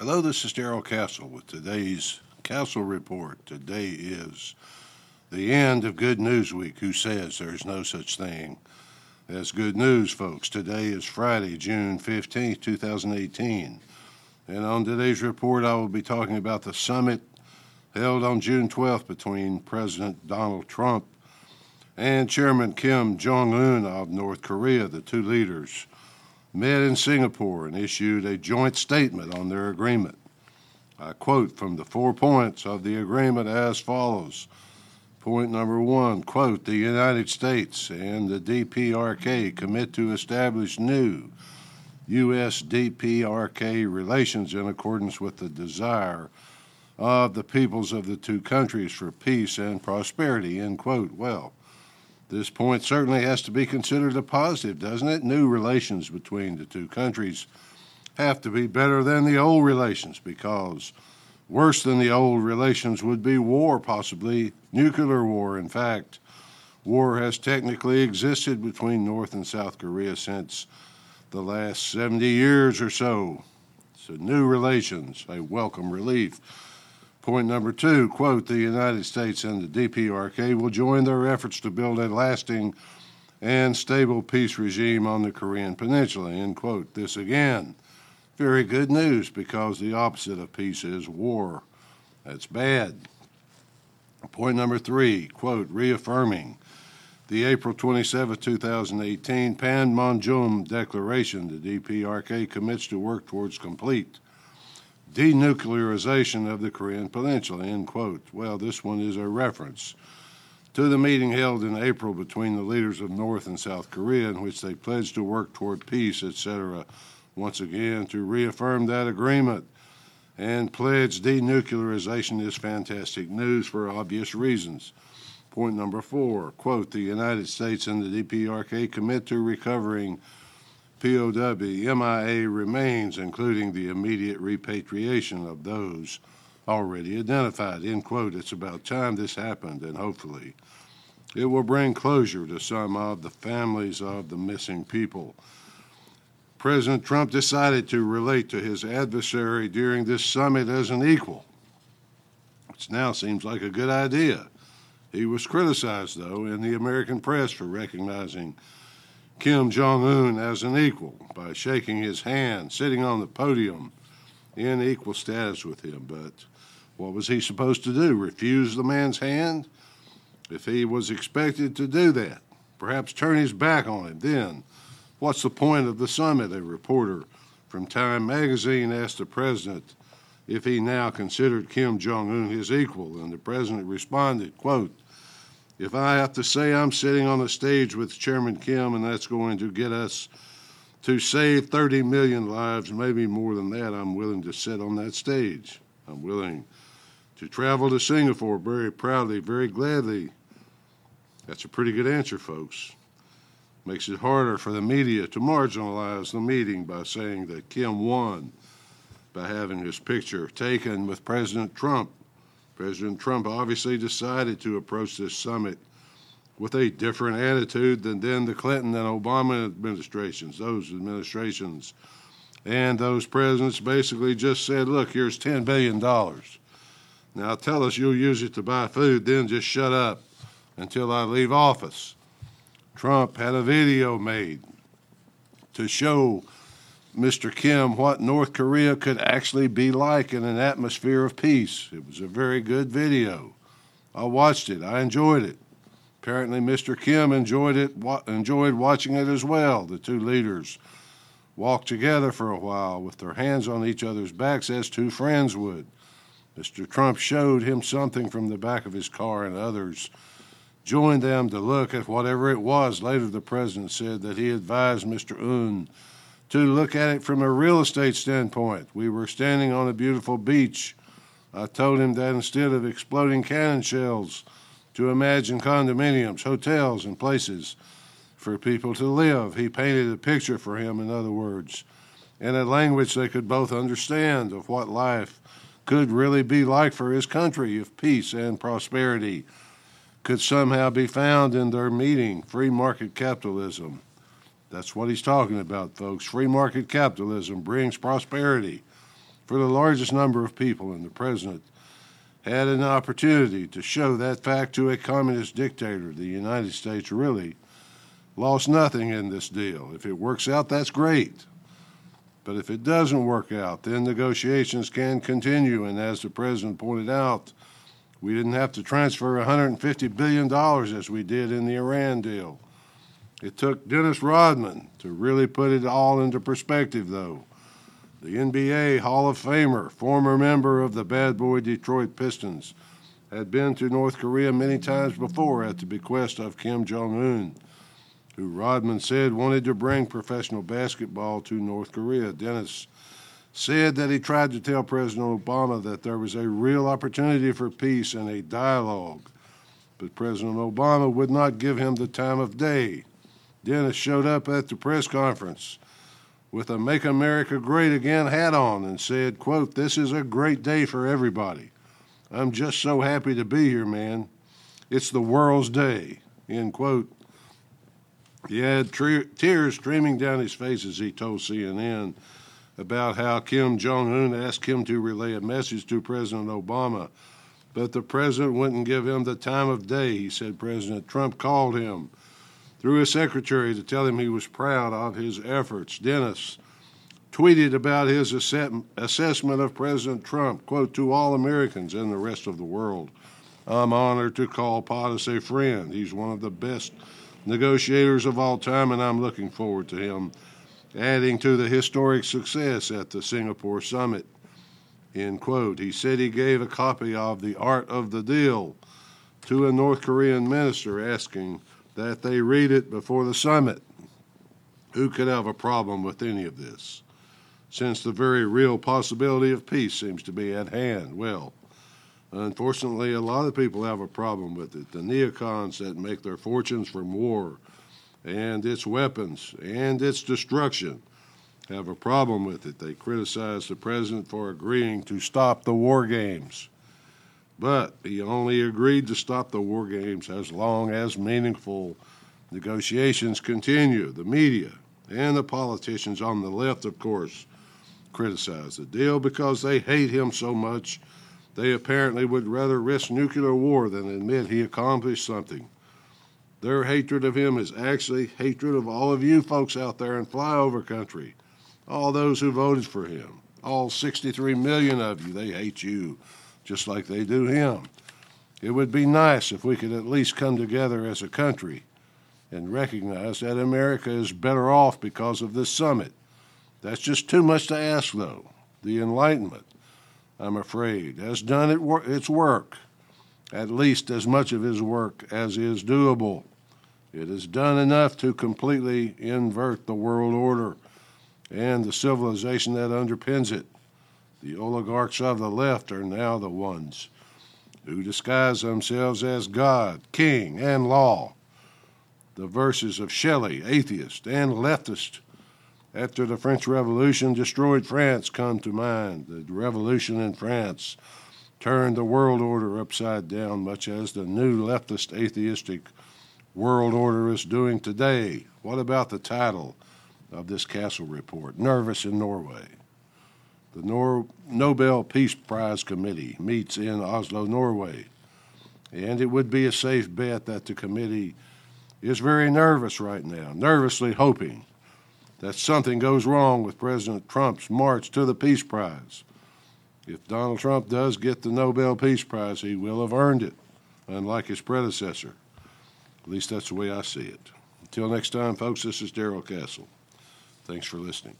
Hello, this is Darrell Castle with today's Castle Report. Today is the end of Good News Week. Who says there's no such thing as good news, folks? Today is Friday, June 15th, 2018. And on today's report, I will be talking about the summit held on June 12th between President Donald Trump and Chairman Kim Jong un of North Korea. The two leaders met in Singapore and issued a joint statement on their agreement. I quote from the four points of the agreement as follows. Point number one, quote, the United States and the DPRK commit to establish new U.S. DPRK relations in accordance with the desire of the peoples of the two countries for peace and prosperity, end quote. Well, this point certainly has to be considered a positive, doesn't it? New relations between the two countries have to be better than the old relations because worse than the old relations would be war, possibly nuclear war. In fact, war has technically existed between North and South Korea since the last 70 years or so. So, new relations, a welcome relief. Point number two, quote, the United States and the DPRK will join their efforts to build a lasting and stable peace regime on the Korean Peninsula, end quote. This again, very good news because the opposite of peace is war. That's bad. Point number three, quote, reaffirming the April 27, 2018 Panmunjom Declaration, the DPRK commits to work towards complete denuclearization of the Korean Peninsula, end quote. Well, this one is a reference to the meeting held in April between the leaders of North and South Korea in which they pledged to work toward peace, etc. Once again, to reaffirm that agreement and pledge denuclearization is fantastic news for obvious reasons. Point number four, quote, the United States and the DPRK commit to recovering POW MIA remains, including the immediate repatriation of those already identified. End quote. It's about time this happened, and hopefully it will bring closure to some of the families of the missing people. President Trump decided to relate to his adversary during this summit as an equal, which now seems like a good idea. He was criticized, though, in the American press for recognizing Kim Jong un as an equal by shaking his hand, sitting on the podium in equal status with him. But what was he supposed to do? Refuse the man's hand? If he was expected to do that, perhaps turn his back on him, then what's the point of the summit? A reporter from Time magazine asked the president if he now considered Kim Jong un his equal, and the president responded, quote, if I have to say I'm sitting on the stage with Chairman Kim and that's going to get us to save 30 million lives, maybe more than that, I'm willing to sit on that stage. I'm willing to travel to Singapore very proudly, very gladly. That's a pretty good answer, folks. Makes it harder for the media to marginalize the meeting by saying that Kim won by having his picture taken with President Trump President Trump obviously decided to approach this summit with a different attitude than then the Clinton and Obama administrations. Those administrations and those presidents basically just said, look, here's $10 billion. Now tell us you'll use it to buy food, then just shut up until I leave office. Trump had a video made to show Mr. Kim what North Korea could actually be like in an atmosphere of peace. It was a very good video. I watched it. I enjoyed it. Apparently, Mr. Kim enjoyed it. Enjoyed watching it as well. The two leaders walked together for a while with their hands on each other's backs as two friends would. Mr. Trump showed him something from the back of his car, and others joined them to look at whatever it was. Later, the president said that he advised Mr. Un to look at it from a real estate standpoint. We were standing on a beautiful beach. I told him that instead of exploding cannon shells, to imagine condominiums, hotels, and places for people to live. He painted a picture for him, in other words, in a language they could both understand of what life could really be like for his country if peace and prosperity could somehow be found in their meeting free market capitalism that's what he's talking about, folks. Free market capitalism brings prosperity for the largest number of people, and the president had an opportunity to show that fact to a communist dictator. The United States really lost nothing in this deal. If it works out, that's great. But if it doesn't work out, then negotiations can continue. And as the president pointed out, we didn't have to transfer $150 billion as we did in the Iran deal. It took Dennis Rodman to really put it all into perspective, though. The NBA Hall of Famer, former member of the bad boy Detroit Pistons, had been to North Korea many times before at the bequest of Kim Jong un, who Rodman said wanted to bring professional basketball to North Korea. Dennis said that he tried to tell President Obama that there was a real opportunity for peace and a dialogue, but President Obama would not give him the time of day. Dennis showed up at the press conference with a Make America Great Again hat on and said, quote, This is a great day for everybody. I'm just so happy to be here, man. It's the world's day, end quote. He had tre- tears streaming down his face as he told CNN about how Kim Jong un asked him to relay a message to President Obama, but the president wouldn't give him the time of day. He said President Trump called him through his secretary to tell him he was proud of his efforts. Dennis tweeted about his assessment of President Trump, quote, to all Americans and the rest of the world. I'm honored to call POTUS a friend. He's one of the best negotiators of all time, and I'm looking forward to him adding to the historic success at the Singapore summit. End quote. He said he gave a copy of The Art of the Deal to a North Korean minister asking that they read it before the summit. Who could have a problem with any of this? Since the very real possibility of peace seems to be at hand. Well, unfortunately, a lot of people have a problem with it. The neocons that make their fortunes from war and its weapons and its destruction have a problem with it. They criticize the president for agreeing to stop the war games. But he only agreed to stop the war games as long as meaningful negotiations continue. The media and the politicians on the left, of course, criticize the deal because they hate him so much. They apparently would rather risk nuclear war than admit he accomplished something. Their hatred of him is actually hatred of all of you folks out there in flyover country, all those who voted for him, all 63 million of you, they hate you just like they do him. It would be nice if we could at least come together as a country and recognize that America is better off because of this summit. That's just too much to ask, though. The Enlightenment, I'm afraid, has done its work, at least as much of his work as is doable. It has done enough to completely invert the world order and the civilization that underpins it. The oligarchs of the left are now the ones who disguise themselves as God, King, and law. The verses of Shelley, atheist and leftist, after the French Revolution destroyed France come to mind. The revolution in France turned the world order upside down, much as the new leftist atheistic world order is doing today. What about the title of this Castle report? Nervous in Norway. The Nor- Nobel Peace Prize Committee meets in Oslo, Norway, and it would be a safe bet that the committee is very nervous right now, nervously hoping that something goes wrong with President Trump's march to the Peace Prize. If Donald Trump does get the Nobel Peace Prize, he will have earned it, unlike his predecessor. At least that's the way I see it. Until next time, folks, this is Darrell Castle. Thanks for listening.